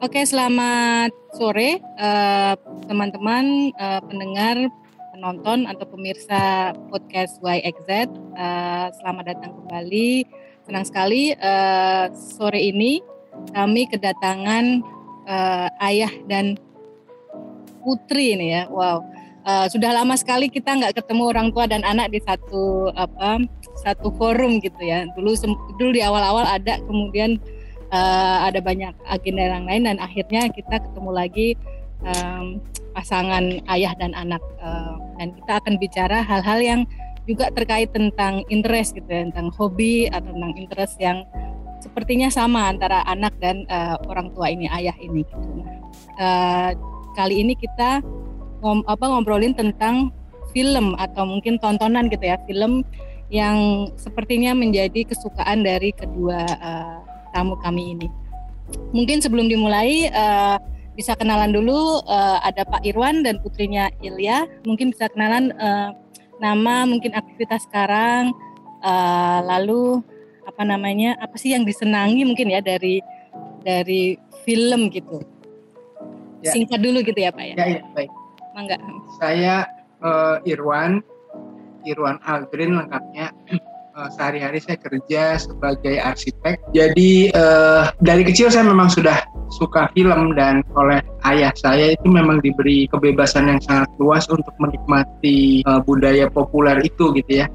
Oke, selamat sore uh, teman-teman uh, pendengar, penonton atau pemirsa podcast YXZ. Uh, selamat datang kembali. Senang sekali uh, sore ini kami kedatangan ayah dan putri ini ya. Wow. Sudah lama sekali kita nggak ketemu orang tua dan anak di satu apa satu forum gitu ya. Dulu dulu di awal-awal ada kemudian uh, ada banyak agenda yang lain dan akhirnya kita ketemu lagi um, pasangan ayah dan anak uh, dan kita akan bicara hal-hal yang juga terkait tentang interest gitu ya, tentang hobi atau tentang interest yang sepertinya sama antara anak dan uh, orang tua ini ayah ini gitu. Uh, kali ini kita ngom apa ngobrolin tentang film atau mungkin tontonan gitu ya film yang sepertinya menjadi kesukaan dari kedua uh, tamu kami ini. Mungkin sebelum dimulai uh, bisa kenalan dulu uh, ada Pak Irwan dan putrinya Ilya. Mungkin bisa kenalan uh, nama, mungkin aktivitas sekarang, uh, lalu apa namanya, apa sih yang disenangi mungkin ya dari dari film gitu. Ya. Singkat dulu gitu ya Pak ya. Ya, ya baik. Mangga. Saya uh, Irwan, Irwan Aldrin lengkapnya. Uh, sehari-hari saya kerja sebagai arsitek. Jadi uh, dari kecil saya memang sudah suka film dan oleh ayah saya itu memang diberi kebebasan yang sangat luas untuk menikmati uh, budaya populer itu gitu ya.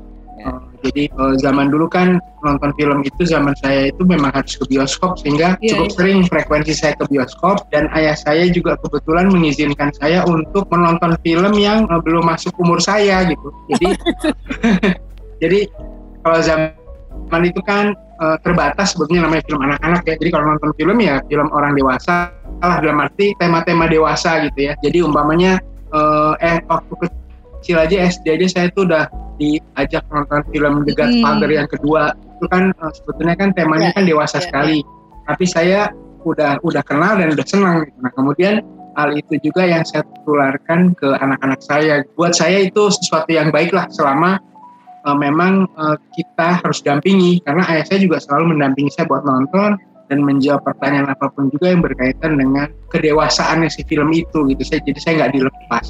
Uh, jadi uh, zaman dulu kan nonton film itu zaman saya itu memang harus ke bioskop sehingga yeah, cukup yeah. sering frekuensi saya ke bioskop dan ayah saya juga kebetulan mengizinkan saya untuk menonton film yang uh, belum masuk umur saya gitu. Jadi jadi kalau zaman itu kan uh, terbatas sebetulnya namanya film anak-anak ya. Jadi kalau nonton film ya film orang dewasa lah dalam arti tema-tema dewasa gitu ya. Jadi umpamanya uh, eh waktu kecil aja SD aja saya tuh udah diajak nonton film The Godfather hmm. yang kedua. Itu kan uh, sebetulnya kan temanya yeah, kan dewasa yeah, sekali. Yeah. Tapi saya udah udah kenal dan udah senang. Gitu. Nah kemudian hal itu juga yang saya tularkan ke anak-anak saya. Buat saya itu sesuatu yang baik lah selama uh, memang uh, kita harus dampingi karena ayah saya juga selalu mendampingi saya buat nonton dan menjawab pertanyaan apa pun juga yang berkaitan dengan kedewasaannya si film itu gitu saya jadi saya nggak dilepas.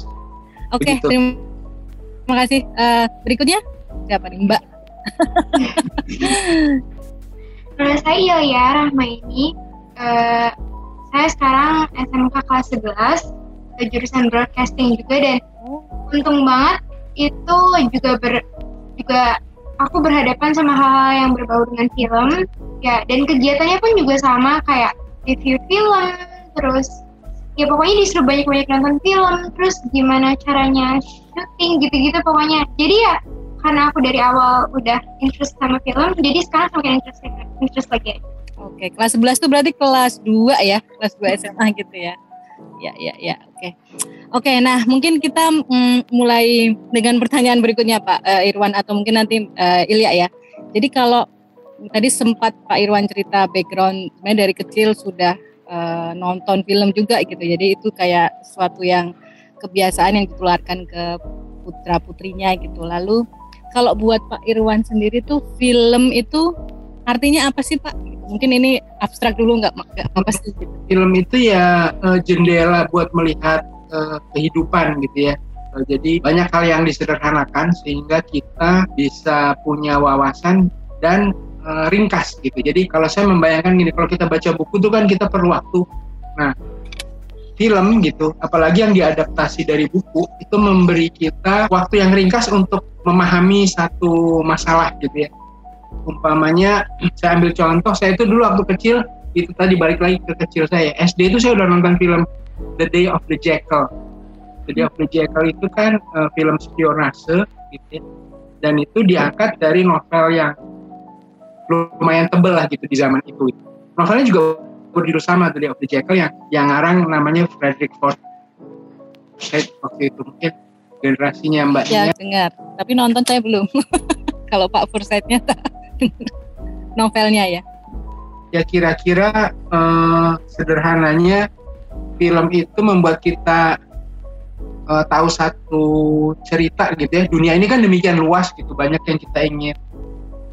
Oke, okay, terima kasih. Uh, berikutnya siapa nih Mbak? Nama saya ya Rahma ini. Uh, saya sekarang SMK kelas 11 jurusan broadcasting juga dan oh. untung banget itu juga ber, juga aku berhadapan sama hal-hal yang berbau dengan film ya dan kegiatannya pun juga sama kayak review film terus ya pokoknya disuruh banyak-banyak nonton film terus gimana caranya syuting gitu-gitu pokoknya jadi ya karena aku dari awal udah interest sama film jadi sekarang semakin interest interest lagi Oke, kelas 11 tuh berarti kelas 2 ya, kelas 2 SMA gitu ya. Ya, ya, ya, oke. Oke, nah mungkin kita mm, mulai dengan pertanyaan berikutnya Pak uh, Irwan atau mungkin nanti uh, Ilya ya. Jadi kalau tadi sempat Pak Irwan cerita background sebenarnya dari kecil sudah uh, nonton film juga gitu. Jadi itu kayak suatu yang kebiasaan yang ditularkan ke putra putrinya gitu. Lalu kalau buat Pak Irwan sendiri tuh film itu artinya apa sih Pak? Mungkin ini abstrak dulu nggak apa sih? Film itu ya jendela buat melihat uh, kehidupan gitu ya. Uh, jadi banyak hal yang disederhanakan sehingga kita bisa punya wawasan dan uh, ringkas gitu. Jadi kalau saya membayangkan gini, kalau kita baca buku itu kan kita perlu waktu. Nah, film gitu, apalagi yang diadaptasi dari buku itu memberi kita waktu yang ringkas untuk memahami satu masalah gitu ya. Umpamanya saya ambil contoh, saya itu dulu waktu kecil itu tadi balik lagi ke kecil saya. SD itu saya udah nonton film The Day of the Jackal. The Day of the Jackal itu kan uh, film spionase gitu dan itu diangkat dari novel yang lumayan tebel lah gitu di zaman itu. Novelnya juga berjudul sama The Day of the Jackal yang yang ngarang namanya Frederick Forsyth waktu itu mungkin generasinya mbaknya. Ya dengar, tapi nonton saya belum. Kalau Pak Forsythnya novelnya ya. Ya kira-kira uh, sederhananya film itu membuat kita uh, tahu satu cerita gitu ya. Dunia ini kan demikian luas gitu, banyak yang kita ingin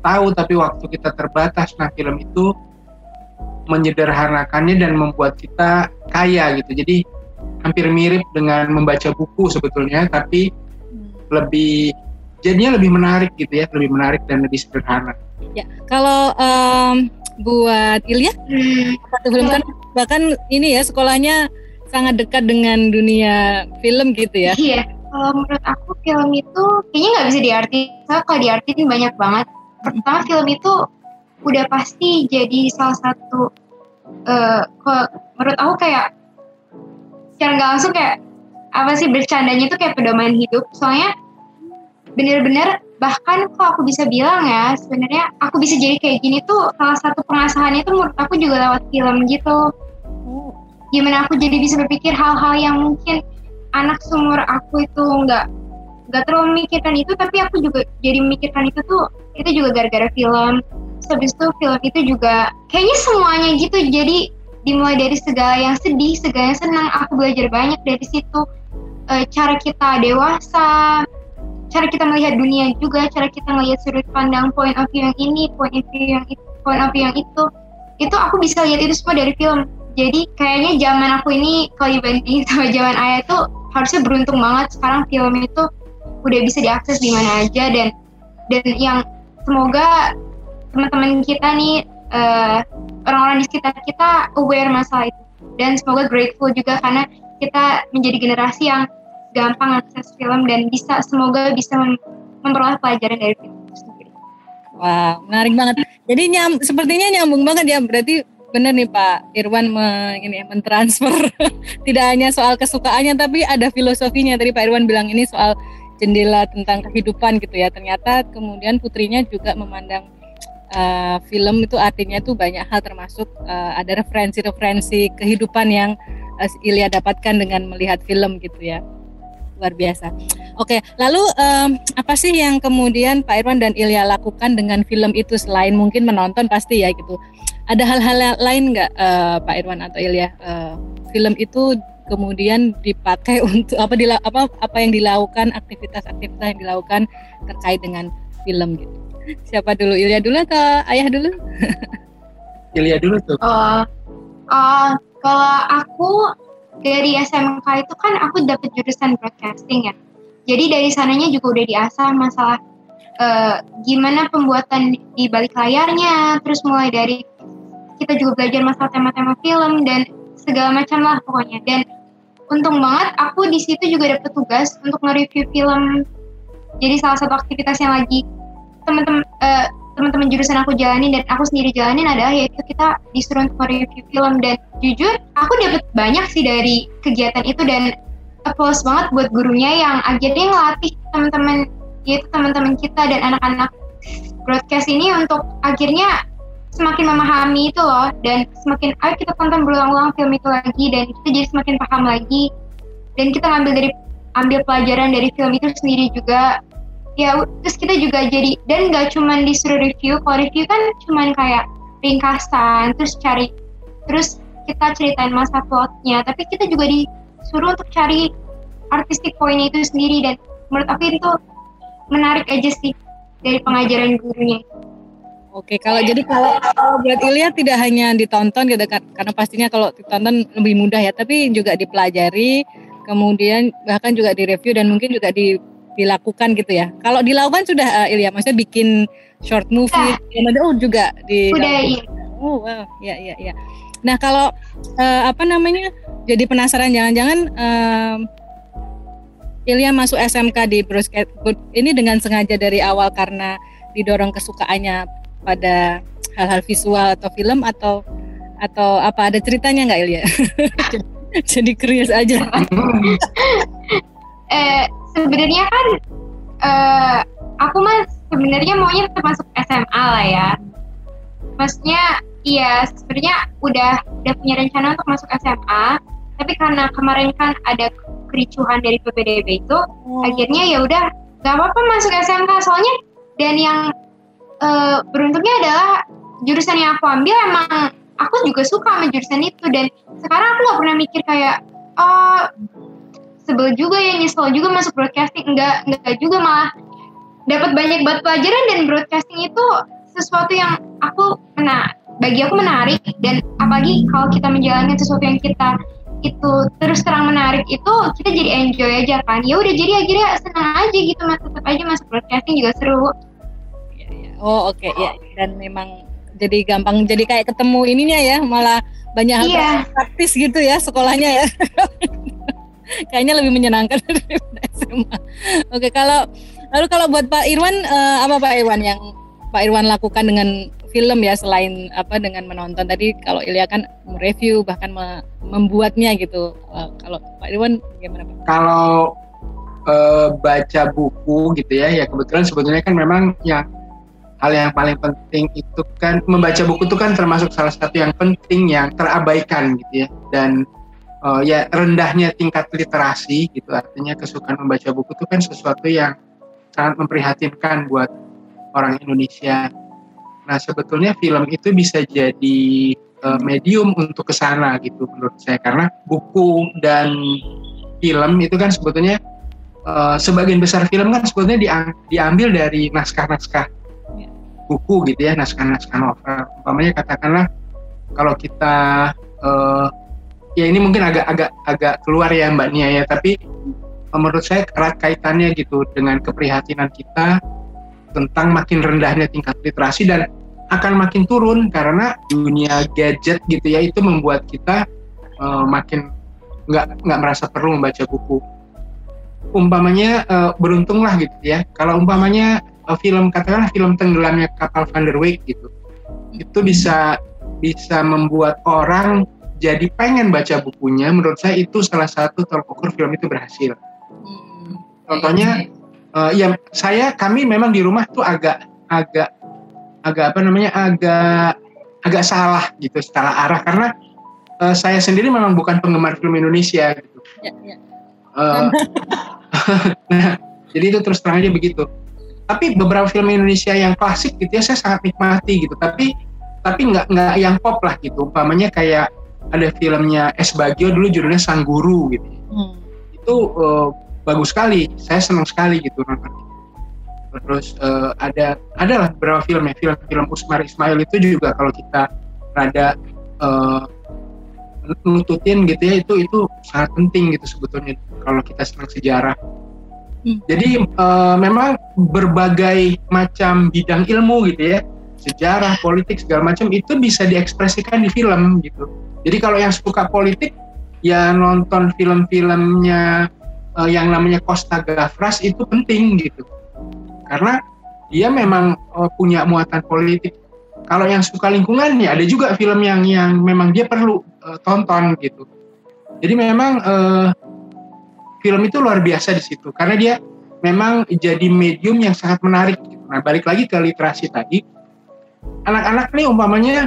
tahu tapi waktu kita terbatas. Nah, film itu menyederhanakannya dan membuat kita kaya gitu. Jadi hampir mirip dengan membaca buku sebetulnya, tapi lebih jadinya lebih menarik gitu ya, lebih menarik dan lebih sederhana. Ya, kalau um, buat Ilya, hmm. satu film kan bahkan ini ya sekolahnya sangat dekat dengan dunia film gitu ya. Iya, kalau menurut aku film itu kayaknya nggak bisa diartikan, kalau diartikan banyak banget. Pertama film itu udah pasti jadi salah satu uh, menurut aku kayak secara nggak langsung kayak apa sih bercandanya itu kayak pedoman hidup soalnya bener-bener bahkan kok aku bisa bilang ya sebenarnya aku bisa jadi kayak gini tuh salah satu pengasahannya tuh menurut aku juga lewat film gitu. Gimana aku jadi bisa berpikir hal-hal yang mungkin anak sumur aku itu nggak nggak terlalu memikirkan itu tapi aku juga jadi memikirkan itu tuh itu juga gara-gara film. Habis itu film itu juga kayaknya semuanya gitu jadi dimulai dari segala yang sedih segala yang senang aku belajar banyak dari situ. E, cara kita dewasa cara kita melihat dunia juga cara kita melihat sudut pandang point of view yang ini point of view yang itu point of view yang itu. Itu aku bisa lihat itu semua dari film. Jadi kayaknya zaman aku ini kalau dibanding sama zaman ayah itu harusnya beruntung banget. Sekarang film itu udah bisa diakses di mana aja. Dan dan yang semoga teman-teman kita nih eh, orang-orang di sekitar kita aware masalah itu. Dan semoga grateful juga karena kita menjadi generasi yang gampang akses film dan bisa semoga bisa mem memperoleh pelajaran dari film itu sendiri. Wow, menarik banget. Jadi nyam, sepertinya nyambung banget ya. Berarti benar nih Pak Irwan me, ini mentransfer tidak hanya soal kesukaannya tapi ada filosofinya. Tadi Pak Irwan bilang ini soal jendela tentang kehidupan gitu ya. Ternyata kemudian putrinya juga memandang uh, film itu artinya tuh banyak hal termasuk uh, ada referensi-referensi kehidupan yang uh, Ilya dapatkan dengan melihat film gitu ya luar biasa. Oke, lalu um, apa sih yang kemudian Pak Irwan dan Ilya lakukan dengan film itu selain mungkin menonton pasti ya gitu. Ada hal-hal lain nggak uh, Pak Irwan atau Ilya uh, film itu kemudian dipakai untuk apa dila, apa apa yang dilakukan aktivitas-aktivitas yang dilakukan terkait dengan film gitu. Siapa dulu? Ilya dulu atau ayah dulu? Ilya dulu tuh. Uh, uh, kalau aku dari SMK itu kan aku dapat jurusan broadcasting ya. Jadi dari sananya juga udah diasah masalah uh, gimana pembuatan di balik layarnya, terus mulai dari kita juga belajar masalah tema-tema film dan segala macam lah pokoknya. Dan untung banget aku di situ juga dapat tugas untuk nge-review film. Jadi salah satu aktivitas yang lagi teman-teman uh, teman-teman jurusan aku jalani dan aku sendiri jalanin adalah yaitu kita disuruh untuk review film. Dan jujur aku dapat banyak sih dari kegiatan itu dan applause banget buat gurunya yang akhirnya ngelatih teman-teman yaitu teman-teman kita dan anak-anak broadcast ini untuk akhirnya semakin memahami itu loh. Dan semakin ayo kita tonton berulang-ulang film itu lagi dan kita jadi semakin paham lagi. Dan kita ngambil dari ambil pelajaran dari film itu sendiri juga ya terus kita juga jadi dan nggak cuman disuruh review kalau review kan cuman kayak ringkasan terus cari terus kita ceritain masa plotnya tapi kita juga disuruh untuk cari artistic point itu sendiri dan menurut aku itu menarik aja sih dari pengajaran gurunya. Oke, kalau jadi kalau, kalau buat Ilya tidak hanya ditonton gitu kan, karena pastinya kalau ditonton lebih mudah ya, tapi juga dipelajari, kemudian bahkan juga direview dan mungkin juga di dilakukan gitu ya. Kalau dilakukan sudah uh, Ilya, maksudnya bikin short movie, nah, oh juga di. Udah iya. Oh wow, ya ya ya. Nah kalau uh, apa namanya, jadi penasaran jangan-jangan um, Ilya masuk SMK di Broadcast ini dengan sengaja dari awal karena didorong kesukaannya pada hal-hal visual atau film atau atau apa ada ceritanya nggak Ilya? jadi curious aja. eh sebenarnya kan uh, aku mah sebenarnya maunya tetap masuk SMA lah ya. Maksudnya iya sebenarnya udah udah punya rencana untuk masuk SMA, tapi karena kemarin kan ada kericuhan dari PPDB itu, hmm. akhirnya ya udah gak apa-apa masuk SMK soalnya dan yang uh, beruntungnya adalah jurusan yang aku ambil emang aku juga suka sama jurusan itu dan sekarang aku gak pernah mikir kayak oh sebel juga ya nyesel juga masuk broadcasting enggak enggak juga malah dapat banyak banget pelajaran dan broadcasting itu sesuatu yang aku pernah bagi aku menarik dan apalagi kalau kita menjalankan sesuatu yang kita itu terus terang menarik itu kita jadi enjoy aja kan ya udah jadi akhirnya senang aja gitu mas tetap aja masuk broadcasting juga seru ya, ya. oh oke okay. ya dan memang jadi gampang jadi kayak ketemu ininya ya malah banyak hal iya. praktis gitu ya sekolahnya ya kayaknya lebih menyenangkan dari SMA oke kalau lalu kalau buat Pak Irwan uh, apa Pak Irwan yang Pak Irwan lakukan dengan film ya selain apa dengan menonton? Tadi kalau Ilya kan mereview bahkan me membuatnya gitu. Uh, kalau Pak Irwan gimana Pak? Kalau uh, baca buku gitu ya ya kebetulan sebetulnya kan memang yang hal yang paling penting itu kan membaca buku itu kan termasuk salah satu yang penting yang terabaikan gitu ya. Dan uh, ya rendahnya tingkat literasi gitu artinya kesukaan membaca buku itu kan sesuatu yang sangat memprihatinkan buat orang Indonesia Nah sebetulnya film itu bisa jadi uh, medium untuk ke sana gitu menurut saya karena buku dan film itu kan sebetulnya uh, sebagian besar film kan sebetulnya diambil dari naskah-naskah ya. buku gitu ya naskah-naskah novel. Umpamanya katakanlah kalau kita uh, ya ini mungkin agak-agak agak keluar ya Mbak Nia ya tapi menurut saya erat kaitannya gitu dengan keprihatinan kita tentang makin rendahnya tingkat literasi dan akan makin turun karena dunia gadget gitu ya itu membuat kita uh, makin nggak nggak merasa perlu membaca buku. Umpamanya uh, beruntunglah gitu ya. Kalau umpamanya uh, film katakanlah film tenggelamnya kapal Van der Weyck gitu, itu bisa bisa membuat orang jadi pengen baca bukunya. Menurut saya itu salah satu tolak ukur film itu berhasil. Hmm. Contohnya uh, ya saya kami memang di rumah tuh agak agak agak apa namanya agak agak salah gitu secara arah karena uh, saya sendiri memang bukan penggemar film Indonesia gitu. Ya, ya. Uh, nah, jadi itu terus terang aja begitu. Tapi beberapa film Indonesia yang klasik gitu ya saya sangat nikmati gitu. Tapi tapi nggak nggak yang pop lah gitu. Umpamanya kayak ada filmnya S Bagio dulu judulnya Sang Guru gitu. Hmm. Itu uh, bagus sekali. Saya senang sekali gitu nonton terus uh, ada adalah beberapa film ya film-film Usmar Ismail itu juga kalau kita rada uh, nututin gitu ya itu itu sangat penting gitu sebetulnya kalau kita senang sejarah hmm. jadi uh, memang berbagai macam bidang ilmu gitu ya sejarah politik segala macam itu bisa diekspresikan di film gitu jadi kalau yang suka politik ya nonton film-filmnya uh, yang namanya Costa Gavras itu penting gitu karena dia memang uh, punya muatan politik. Kalau yang suka lingkungan ya ada juga film yang yang memang dia perlu uh, tonton gitu. Jadi memang film itu luar biasa di situ karena dia memang jadi medium yang sangat menarik. Gitu. Nah balik lagi ke literasi tadi, anak-anak nih umpamanya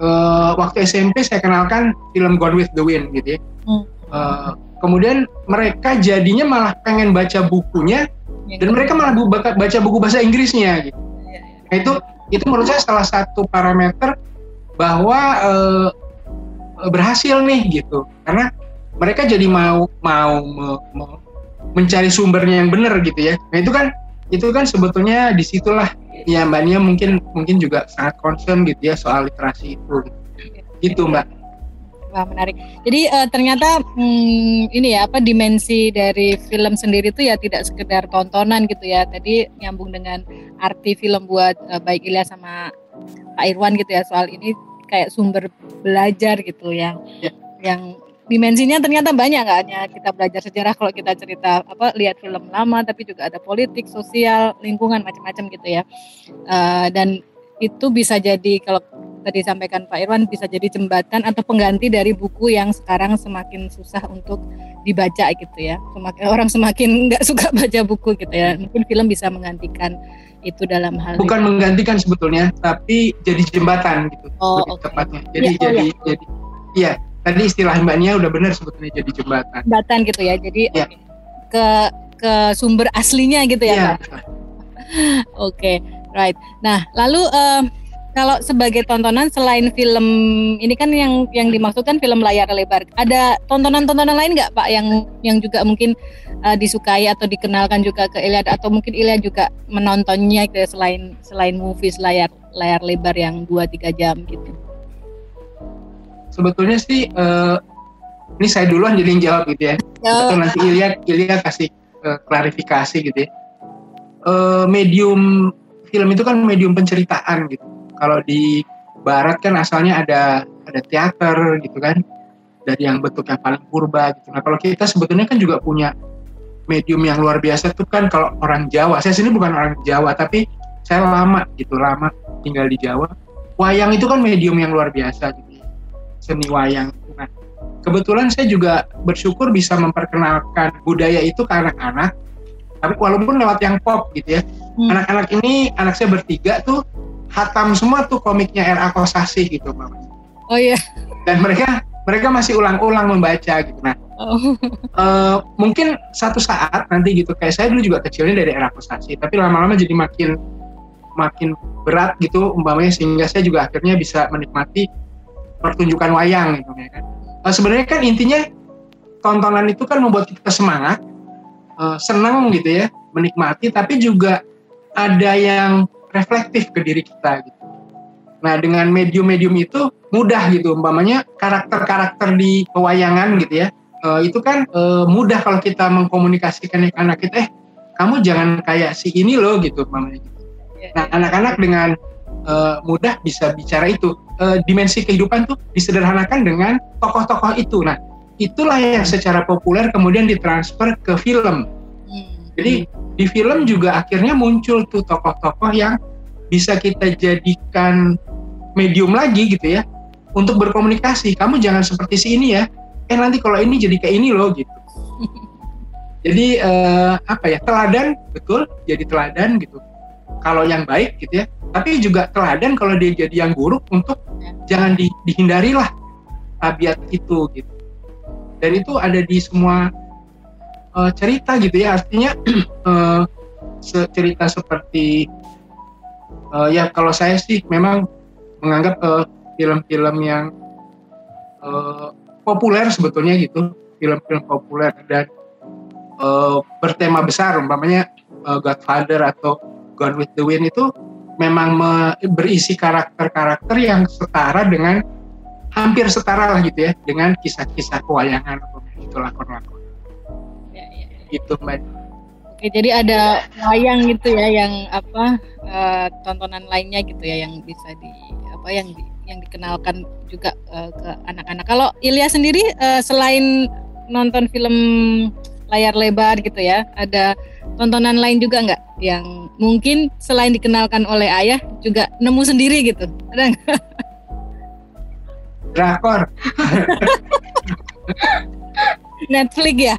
uh, waktu SMP saya kenalkan film Gone with the Wind gitu ya. Hmm. Uh, kemudian mereka jadinya malah pengen baca bukunya dan mereka malah baca buku bahasa Inggrisnya gitu. Iya, iya. Nah, itu itu menurut saya salah satu parameter bahwa uh, berhasil nih gitu karena mereka jadi mau mau me, me, mencari sumbernya yang benar gitu ya nah itu kan itu kan sebetulnya di situlah ya mbak Nia mungkin mungkin juga sangat concern gitu ya soal literasi itu gitu mbak Wah menarik. Jadi uh, ternyata hmm, ini ya apa dimensi dari film sendiri itu ya tidak sekedar tontonan gitu ya. Tadi nyambung dengan arti film buat uh, baik Ilya sama Pak Irwan gitu ya soal ini kayak sumber belajar gitu yang ya. yang dimensinya ternyata banyak nggak hanya kita belajar sejarah kalau kita cerita apa lihat film lama tapi juga ada politik, sosial, lingkungan macam-macam gitu ya. Uh, dan itu bisa jadi kalau tadi sampaikan Pak Irwan bisa jadi jembatan atau pengganti dari buku yang sekarang semakin susah untuk dibaca gitu ya. Semakin orang semakin nggak suka baca buku gitu ya. Mungkin film bisa menggantikan itu dalam hal bukan itu. menggantikan sebetulnya, tapi jadi jembatan gitu oh, lebih okay. tepatnya. Jadi ya, oh, jadi ya. jadi iya tadi istilah mbaknya udah benar sebetulnya jadi jembatan. Jembatan gitu ya. Jadi ya. Okay. ke ke sumber aslinya gitu ya. ya. Oke, okay, right. Nah, lalu uh, kalau sebagai tontonan selain film ini kan yang yang dimaksudkan film layar lebar, ada tontonan-tontonan lain nggak Pak yang yang juga mungkin uh, disukai atau dikenalkan juga ke Ilya atau mungkin Ilya juga menontonnya gitu ya, selain selain movies layar layar lebar yang 2 3 jam gitu. Sebetulnya sih uh, ini saya duluan jadi yang jawab gitu ya. Oh. Atau nanti Ilya Ilya kasih uh, klarifikasi gitu ya. Uh, medium film itu kan medium penceritaan gitu kalau di barat kan asalnya ada ada teater gitu kan dari yang bentuknya paling purba gitu. Nah kalau kita sebetulnya kan juga punya medium yang luar biasa tuh kan kalau orang Jawa. Saya sini bukan orang Jawa tapi saya lama gitu lama tinggal di Jawa. Wayang itu kan medium yang luar biasa gitu. Seni wayang. Nah kebetulan saya juga bersyukur bisa memperkenalkan budaya itu ke anak-anak. Tapi walaupun lewat yang pop gitu ya. Hmm. Anak-anak hmm. ini anak saya bertiga tuh hatam semua tuh komiknya R.A. Kosasi gitu Mama. Oh iya. Dan mereka mereka masih ulang-ulang membaca gitu. Nah, oh. uh, mungkin satu saat nanti gitu kayak saya dulu juga kecilnya dari R.A. Kosasi, tapi lama-lama jadi makin makin berat gitu umpamanya sehingga saya juga akhirnya bisa menikmati pertunjukan wayang gitu ya kan. Uh, sebenarnya kan intinya tontonan itu kan membuat kita semangat, uh, senang gitu ya, menikmati tapi juga ada yang reflektif ke diri kita gitu. Nah dengan medium-medium itu mudah gitu, umpamanya karakter-karakter di pewayangan gitu ya, uh, itu kan uh, mudah kalau kita mengkomunikasikan ke anak kita, eh kamu jangan kayak si ini loh gitu, umpamanya. Gitu. Iya. Nah anak-anak dengan mudah bisa bicara itu, uh, dimensi kehidupan tuh disederhanakan dengan tokoh-tokoh itu. Nah itulah yang secara populer kemudian ditransfer ke film. Hmm. Jadi di film juga akhirnya muncul tuh tokoh-tokoh yang bisa kita jadikan medium lagi gitu ya untuk berkomunikasi. Kamu jangan seperti si ini ya. Eh nanti kalau ini jadi kayak ini loh gitu. Jadi eh, apa ya teladan betul jadi teladan gitu. Kalau yang baik gitu ya. Tapi juga teladan kalau dia jadi yang buruk untuk jangan di, dihindarilah tabiat itu gitu. Dan itu ada di semua uh, cerita gitu ya artinya uh, cerita seperti uh, ya kalau saya sih memang menganggap film-film uh, yang uh, populer sebetulnya gitu film-film populer dan uh, bertema besar umpamanya uh, Godfather atau Gone with the Wind itu memang me, berisi karakter-karakter yang setara dengan hampir setara lah gitu ya dengan kisah-kisah kewayangan atau itu lakon-lakon. Gitu mbak. Oke, jadi ada wayang gitu ya yang apa uh, tontonan lainnya gitu ya yang bisa di apa yang di, yang dikenalkan juga uh, ke anak-anak. Kalau Ilya sendiri uh, selain nonton film layar lebar gitu ya, ada tontonan lain juga nggak? Yang mungkin selain dikenalkan oleh ayah juga nemu sendiri gitu? Ada nggak? Drakor. Netflix ya?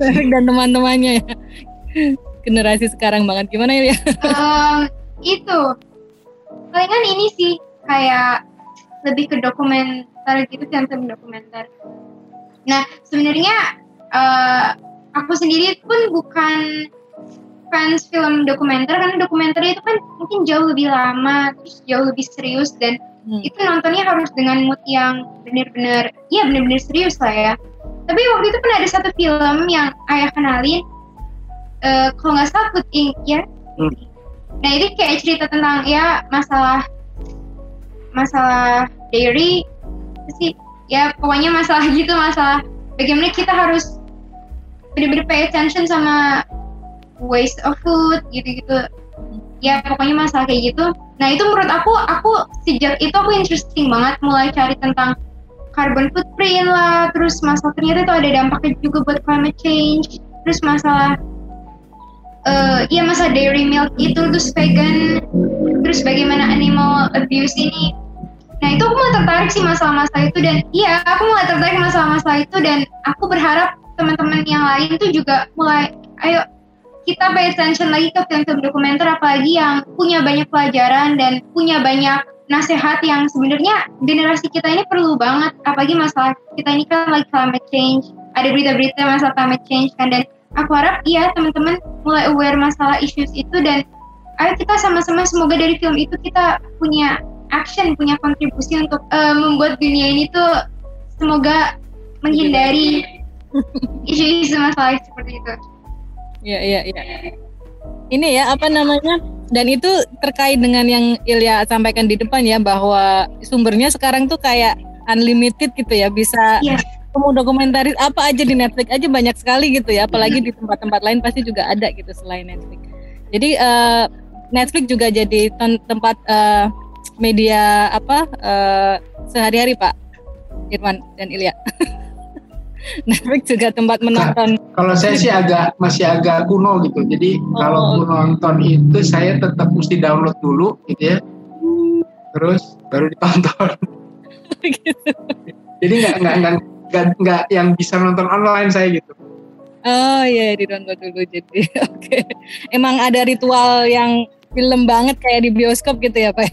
Dan teman-temannya ya? Generasi sekarang banget. Gimana ya um, itu. Palingan ini sih kayak lebih ke dokumenter gitu film-film dokumenter. Nah sebenarnya uh, aku sendiri pun bukan fans film dokumenter karena dokumenter itu kan mungkin jauh lebih lama terus jauh lebih serius dan hmm. itu nontonnya harus dengan mood yang benar-benar ya benar-benar serius lah ya tapi waktu itu pun ada satu film yang ayah kenalin uh, kalau nggak salah Put Ink ya hmm. nah itu kayak cerita tentang ya masalah masalah dairy sih ya pokoknya masalah gitu masalah bagaimana kita harus benar-benar pay attention sama waste of food gitu-gitu. Ya pokoknya masalah kayak gitu. Nah itu menurut aku aku sejak itu aku interesting banget. Mulai cari tentang carbon footprint lah, terus masalah ternyata itu ada dampaknya juga buat climate change, terus masalah uh, ya masa dairy milk itu terus vegan, terus bagaimana animal abuse ini. Nah itu aku mulai tertarik sih masalah-masalah itu dan iya aku mulai tertarik masalah-masalah itu dan aku berharap teman-teman yang lain tuh juga mulai ayo kita pay attention lagi ke film-film dokumenter apalagi yang punya banyak pelajaran dan punya banyak nasihat yang sebenarnya generasi kita ini perlu banget. Apalagi masalah kita ini kan lagi climate change ada berita-berita masalah climate change kan. Dan aku harap iya teman-teman mulai aware masalah issues itu dan ayo kita sama-sama semoga dari film itu kita punya action punya kontribusi untuk uh, membuat dunia ini tuh semoga menghindari isu-isu masalah seperti itu. Iya iya iya. Ini ya apa namanya? Dan itu terkait dengan yang Ilya sampaikan di depan ya bahwa sumbernya sekarang tuh kayak unlimited gitu ya bisa yes. Iya. dokumentaris apa aja di Netflix aja banyak sekali gitu ya apalagi di tempat-tempat lain pasti juga ada gitu selain Netflix. Jadi uh, Netflix juga jadi tempat uh, media apa uh, sehari-hari Pak Irwan dan Ilya. Netflix juga tempat menonton. Nah, kalau saya sih agak masih agak kuno gitu. Jadi oh. kalau nonton itu saya tetap mesti download dulu gitu ya. Terus baru ditonton. gitu. Jadi nggak nggak nggak nggak yang bisa nonton online saya gitu. Oh iya di download dulu jadi oke. Okay. Emang ada ritual yang film banget kayak di bioskop gitu ya Pak?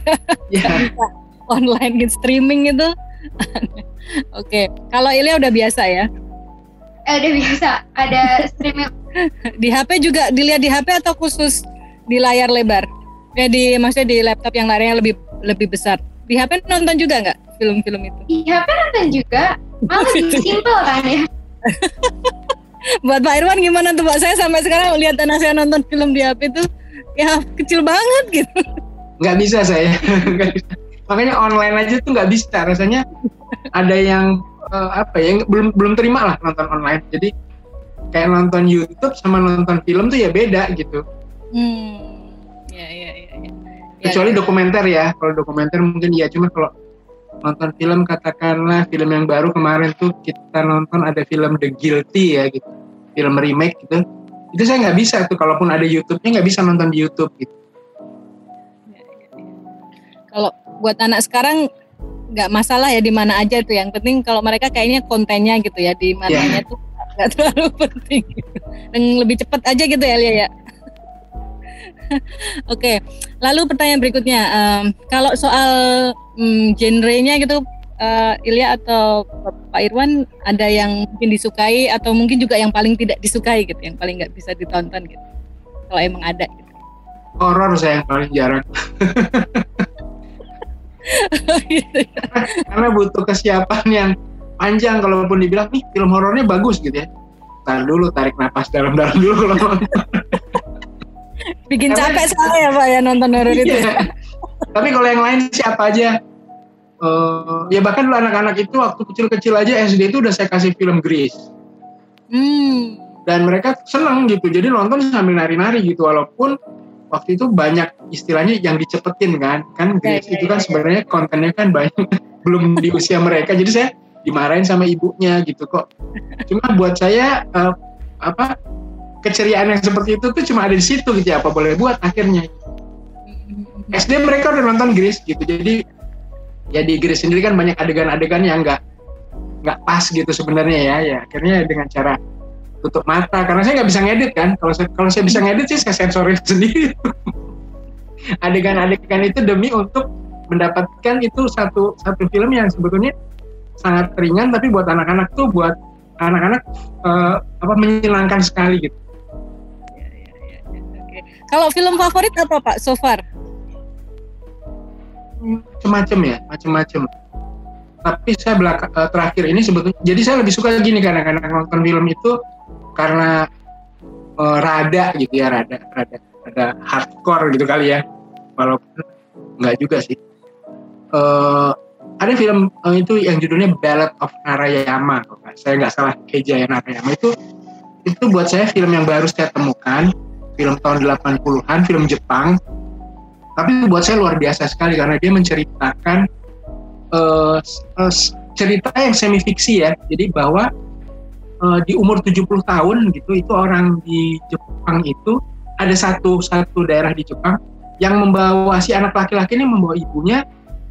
Iya. Yeah. online gitu streaming itu. oke. Okay. Kalau Ilya udah biasa ya? Eh, udah biasa. Ada streaming. di HP juga dilihat di HP atau khusus di layar lebar? Ya di maksudnya di laptop yang layarnya lebih lebih besar. Di HP nonton juga nggak film-film itu? Di HP nonton juga. Malah lebih simpel kan ya. Buat Pak Irwan gimana tuh Pak? Saya sampai sekarang lihat anak saya nonton film di HP itu ya kecil banget gitu. Nggak bisa saya. Makanya online aja tuh nggak bisa. Rasanya ada yang uh, apa ya belum belum terima lah nonton online. Jadi kayak nonton YouTube sama nonton film tuh ya beda gitu. Hmm. Ya ya ya. ya. Kecuali ya, dokumenter ya. Kalau dokumenter mungkin ya cuma kalau nonton film katakanlah film yang baru kemarin tuh kita nonton ada film The Guilty ya gitu film remake gitu itu saya nggak bisa tuh kalaupun ada YouTube-nya nggak bisa nonton di YouTube gitu kalau buat anak sekarang nggak masalah ya di mana aja tuh yang penting kalau mereka kayaknya kontennya gitu ya di mananya yeah. tuh nggak terlalu penting gitu. dan lebih cepat aja gitu ya Lia ya Oke, lalu pertanyaan berikutnya, um, kalau soal um, genrenya gitu, uh, Ilya atau Pak Irwan ada yang mungkin disukai atau mungkin juga yang paling tidak disukai gitu, yang paling nggak bisa ditonton gitu, kalau emang ada. Gitu. Horor saya yang paling jarang. gitu ya. Karena butuh kesiapan yang panjang kalaupun dibilang nih film horornya bagus gitu ya. Tahan dulu tarik napas dalam-dalam dulu kalau Bikin Karena, capek sekali ya Pak ya nonton horor itu. Iya. Tapi kalau yang lain siapa aja? Uh, ya bahkan dulu anak-anak itu waktu kecil-kecil aja SD itu udah saya kasih film Grease. Hmm. Dan mereka senang gitu. Jadi nonton sambil nari-nari gitu walaupun waktu itu banyak istilahnya yang dicepetin kan. Kan Grease itu kan sebenarnya kontennya kan banyak belum di usia mereka. Jadi saya dimarahin sama ibunya gitu kok. Cuma buat saya uh, apa keceriaan yang seperti itu tuh cuma ada di situ gitu ya apa boleh buat akhirnya SD mereka udah nonton Gris gitu jadi ya di Gris sendiri kan banyak adegan-adegan yang nggak nggak pas gitu sebenarnya ya ya akhirnya dengan cara tutup mata. Karena saya nggak bisa ngedit kan. Kalau saya kalau saya bisa ngedit sih saya sensorin sendiri. Adegan-adegan itu demi untuk mendapatkan itu satu satu film yang sebetulnya sangat ringan tapi buat anak-anak tuh buat anak-anak uh, apa menyenangkan sekali gitu. Kalau film favorit apa Pak so far? Macam-macam ya, macam-macam. Tapi saya belakang uh, terakhir ini sebetulnya, jadi saya lebih suka gini kadang-kadang nonton film itu karena uh, rada gitu ya, rada, rada, rada hardcore gitu kali ya. Walaupun nggak juga sih. Uh, ada film uh, itu yang judulnya Ballad of Narayama, saya nggak salah Kejaya Narayama itu itu buat saya film yang baru saya temukan film tahun 80-an, film Jepang. Tapi buat saya luar biasa sekali karena dia menceritakan uh, uh, cerita yang semi fiksi ya. Jadi bahwa uh, di umur 70 tahun gitu itu orang di Jepang itu ada satu satu daerah di Jepang yang membawa si anak laki-laki ini membawa ibunya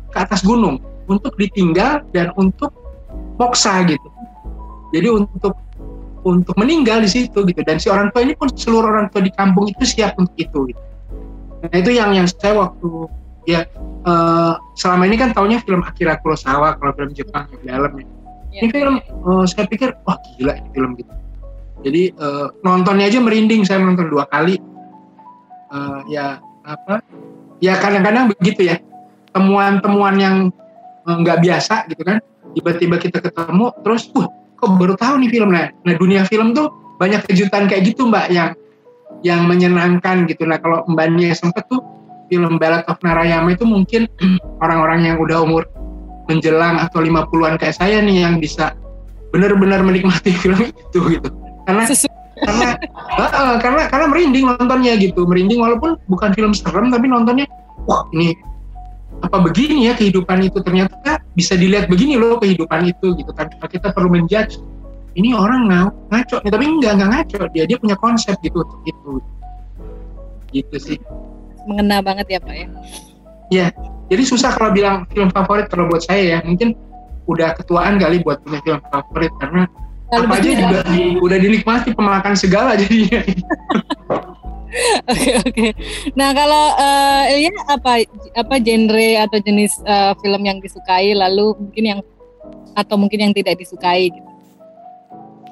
ke atas gunung untuk ditinggal dan untuk moksa gitu. Jadi untuk untuk meninggal di situ gitu dan si orang tua ini pun seluruh orang tua di kampung itu siap untuk itu gitu. Nah itu yang yang saya waktu ya uh, selama ini kan taunya film Akira Kurosawa kalau film Jepang yang dalam ya. Ya. Ini film uh, saya pikir wah gila ini film gitu. Jadi uh, nontonnya aja merinding saya nonton dua kali. Uh, ya apa ya kadang-kadang begitu ya temuan-temuan yang nggak biasa gitu kan tiba-tiba kita ketemu terus uh kok baru tahu nih film nah, nah dunia film tuh banyak kejutan kayak gitu mbak yang yang menyenangkan gitu nah kalau mbak Nia sempet tuh film Ballad of Narayama itu mungkin orang-orang yang udah umur menjelang atau 50-an kayak saya nih yang bisa benar-benar menikmati film itu gitu. Karena karena uh, karena karena merinding nontonnya gitu. Merinding walaupun bukan film serem tapi nontonnya wah ini apa begini ya kehidupan itu? Ternyata bisa dilihat begini loh kehidupan itu gitu kan. Kita perlu menjudge ini orang ngaco ya, tapi enggak enggak ngaco. Dia dia punya konsep gitu untuk itu. Gitu sih. Mengena banget ya pak ya ya jadi susah kalau bilang film favorit kalau buat saya ya mungkin udah ketuaan kali buat punya film favorit karena Lalu apa aja juga di, udah dinikmati pemakan segala jadinya Oke oke. Nah kalau uh, Ilya apa apa genre atau jenis uh, film yang disukai lalu mungkin yang atau mungkin yang tidak disukai gitu?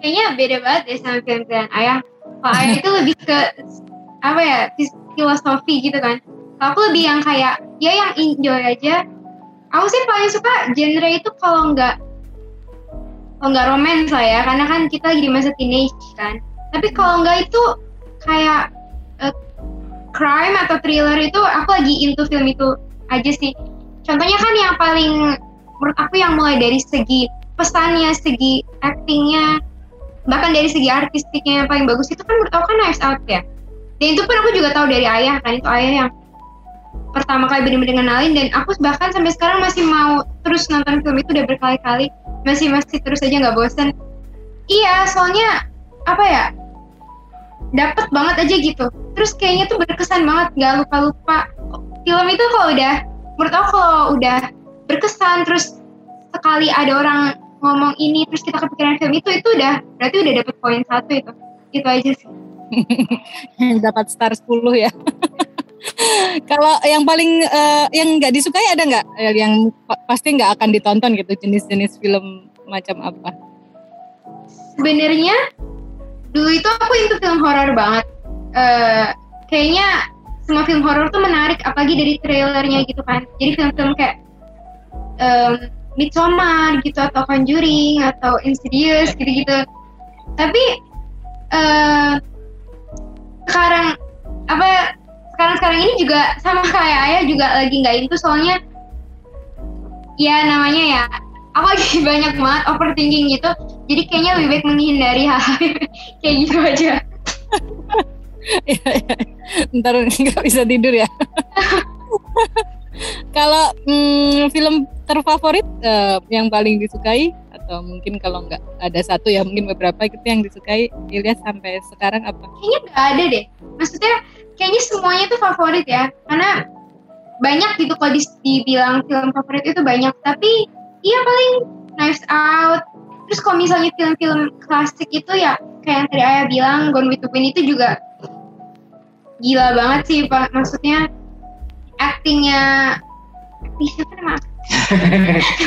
Kayaknya beda banget ya sama film-film ayah. Kalau ayah itu lebih ke apa ya filosofi gitu kan. Kalau aku lebih yang kayak ya yang enjoy aja. Aku sih paling suka genre itu kalau nggak kalau nggak romance lah ya, karena kan kita lagi di masa teenage kan. Tapi kalau nggak itu kayak crime atau thriller itu aku lagi into film itu aja sih. Contohnya kan yang paling menurut aku yang mulai dari segi pesannya, segi actingnya, bahkan dari segi artistiknya yang paling bagus itu kan menurut aku kan Knives Out ya. Dan itu pun aku juga tahu dari ayah kan itu ayah yang pertama kali benar-benar ngenalin dan aku bahkan sampai sekarang masih mau terus nonton film itu udah berkali-kali. Masih masih terus aja nggak bosan. Iya, soalnya apa ya dapet banget aja gitu. Terus kayaknya tuh berkesan banget nggak lupa lupa film itu kalau udah menurut aku kalau udah berkesan. Terus sekali ada orang ngomong ini terus kita kepikiran film itu itu udah berarti udah dapet poin satu itu. Itu aja sih. Dapat star 10 ya kalau yang paling uh, yang nggak disukai ada nggak? Yang pasti nggak akan ditonton gitu jenis-jenis film macam apa? Sebenarnya dulu itu aku itu film horor banget. Uh, kayaknya semua film horor tuh menarik apalagi dari trailernya gitu kan. Jadi film-film kayak um, Midsommar gitu atau Conjuring atau Insidious gitu-gitu. Tapi uh, sekarang apa sekarang sekarang ini juga sama kayak ayah juga lagi nggak itu soalnya ya namanya ya aku lagi banyak banget overthinking gitu jadi kayaknya lebih baik menghindari hal-hal kayak gitu aja ya, ya. ntar nggak bisa tidur ya kalau hmm, film terfavorit uh, yang paling disukai atau mungkin kalau nggak ada satu ya mungkin beberapa gitu yang disukai Ilyas sampai sekarang apa? Kayaknya nggak ada deh. Maksudnya kayaknya semuanya tuh favorit ya. Karena banyak gitu kalau dibilang film favorit itu banyak. Tapi iya paling Knives Out. Terus kalau misalnya film-film klasik itu ya kayak yang tadi ayah bilang Gone with the Wind itu juga gila banget sih pak. Maksudnya actingnya siapa nama?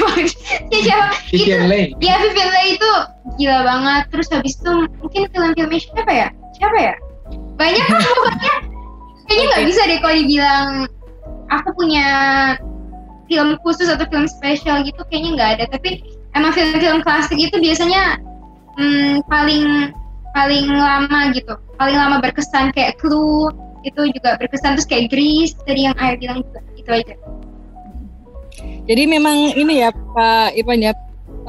Siapa? Vivian itu ya Vivian Leigh itu gila banget. Terus habis itu mungkin film-filmnya siapa ya? Siapa ya? Banyak kan pokoknya kayaknya nggak bisa deh kalau dibilang aku punya film khusus atau film spesial gitu kayaknya nggak ada. Tapi emang film-film klasik itu biasanya hmm, paling paling lama gitu. Paling lama berkesan kayak Clue itu juga berkesan. Terus kayak Grease tadi yang ayah bilang juga itu aja. Jadi memang ini ya Pak Ipan ya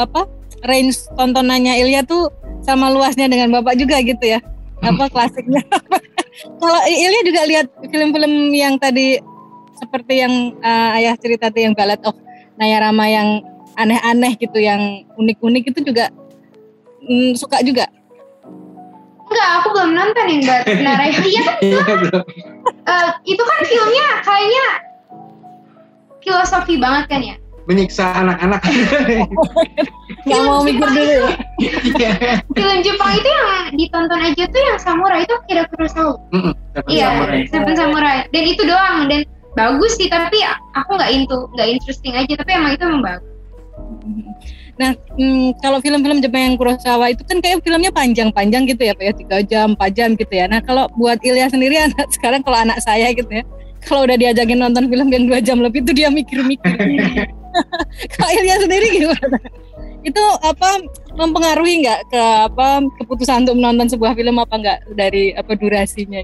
apa range tontonannya Ilya tuh sama luasnya dengan Bapak juga gitu ya apa klasiknya? Kalau Ilya juga lihat film-film yang tadi seperti yang uh, ayah cerita tuh yang Ballad of Nayarama yang aneh-aneh gitu yang unik-unik itu juga mm, suka juga. Enggak, aku belum nonton yang Ballad of Nayarama. Iya kan? Itu, uh, itu kan filmnya kayaknya filosofi banget kan ya menyiksa anak-anak. Gak mau mikir dulu. Ya. Film Jepang itu yang ditonton aja tuh yang samurai itu kira Kurosawa. Iya, Seven Samurai. Dan itu doang. Dan bagus sih tapi aku nggak into nggak interesting aja tapi emang itu emang bagus Nah, hmm, kalau film-film Jepang yang Kurosawa itu kan kayak filmnya panjang-panjang gitu ya, Pak ya, tiga jam, empat jam gitu ya. Nah, kalau buat Ilya sendiri anak sekarang kalau anak saya gitu ya, kalau udah diajakin nonton film yang dua jam lebih itu dia mikir-mikir. Kak Ilya sendiri gimana? Itu apa mempengaruhi nggak ke apa keputusan untuk menonton sebuah film apa nggak dari apa durasinya?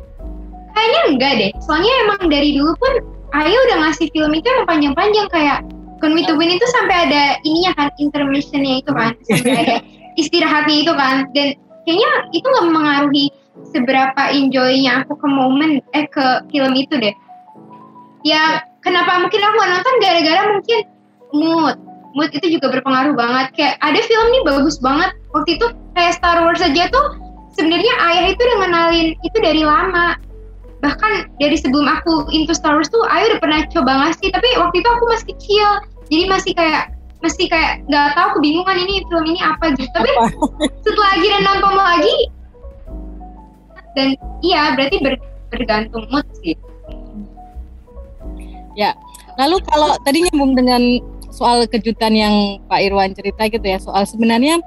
Kayaknya enggak deh. Soalnya emang dari dulu pun Ayo udah ngasih film itu yang panjang-panjang kayak Con Me to Win itu sampai ada ininya kan intermissionnya itu kan sampai ada istirahatnya itu kan dan kayaknya itu nggak mempengaruhi seberapa enjoynya aku ke momen eh ke film itu deh ya kenapa? Mungkin aku nonton gara-gara mungkin mood. Mood itu juga berpengaruh banget. Kayak ada film nih bagus banget. Waktu itu kayak Star Wars aja tuh sebenarnya ayah itu udah ngenalin itu dari lama. Bahkan dari sebelum aku into Star Wars tuh Ayu udah pernah coba ngasih. Tapi waktu itu aku masih kecil. Jadi masih kayak masih kayak nggak tahu kebingungan ini film ini apa gitu. Tapi setelah akhirnya nonton lagi dan iya berarti ber, bergantung mood sih ya. Lalu kalau tadi nyambung dengan soal kejutan yang Pak Irwan cerita gitu ya soal sebenarnya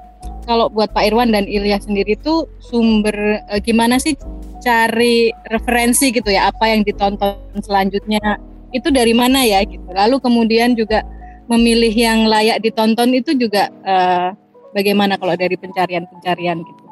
kalau buat Pak Irwan dan Ilya sendiri itu sumber eh, gimana sih cari referensi gitu ya apa yang ditonton selanjutnya itu dari mana ya gitu. Lalu kemudian juga memilih yang layak ditonton itu juga eh, bagaimana kalau dari pencarian-pencarian gitu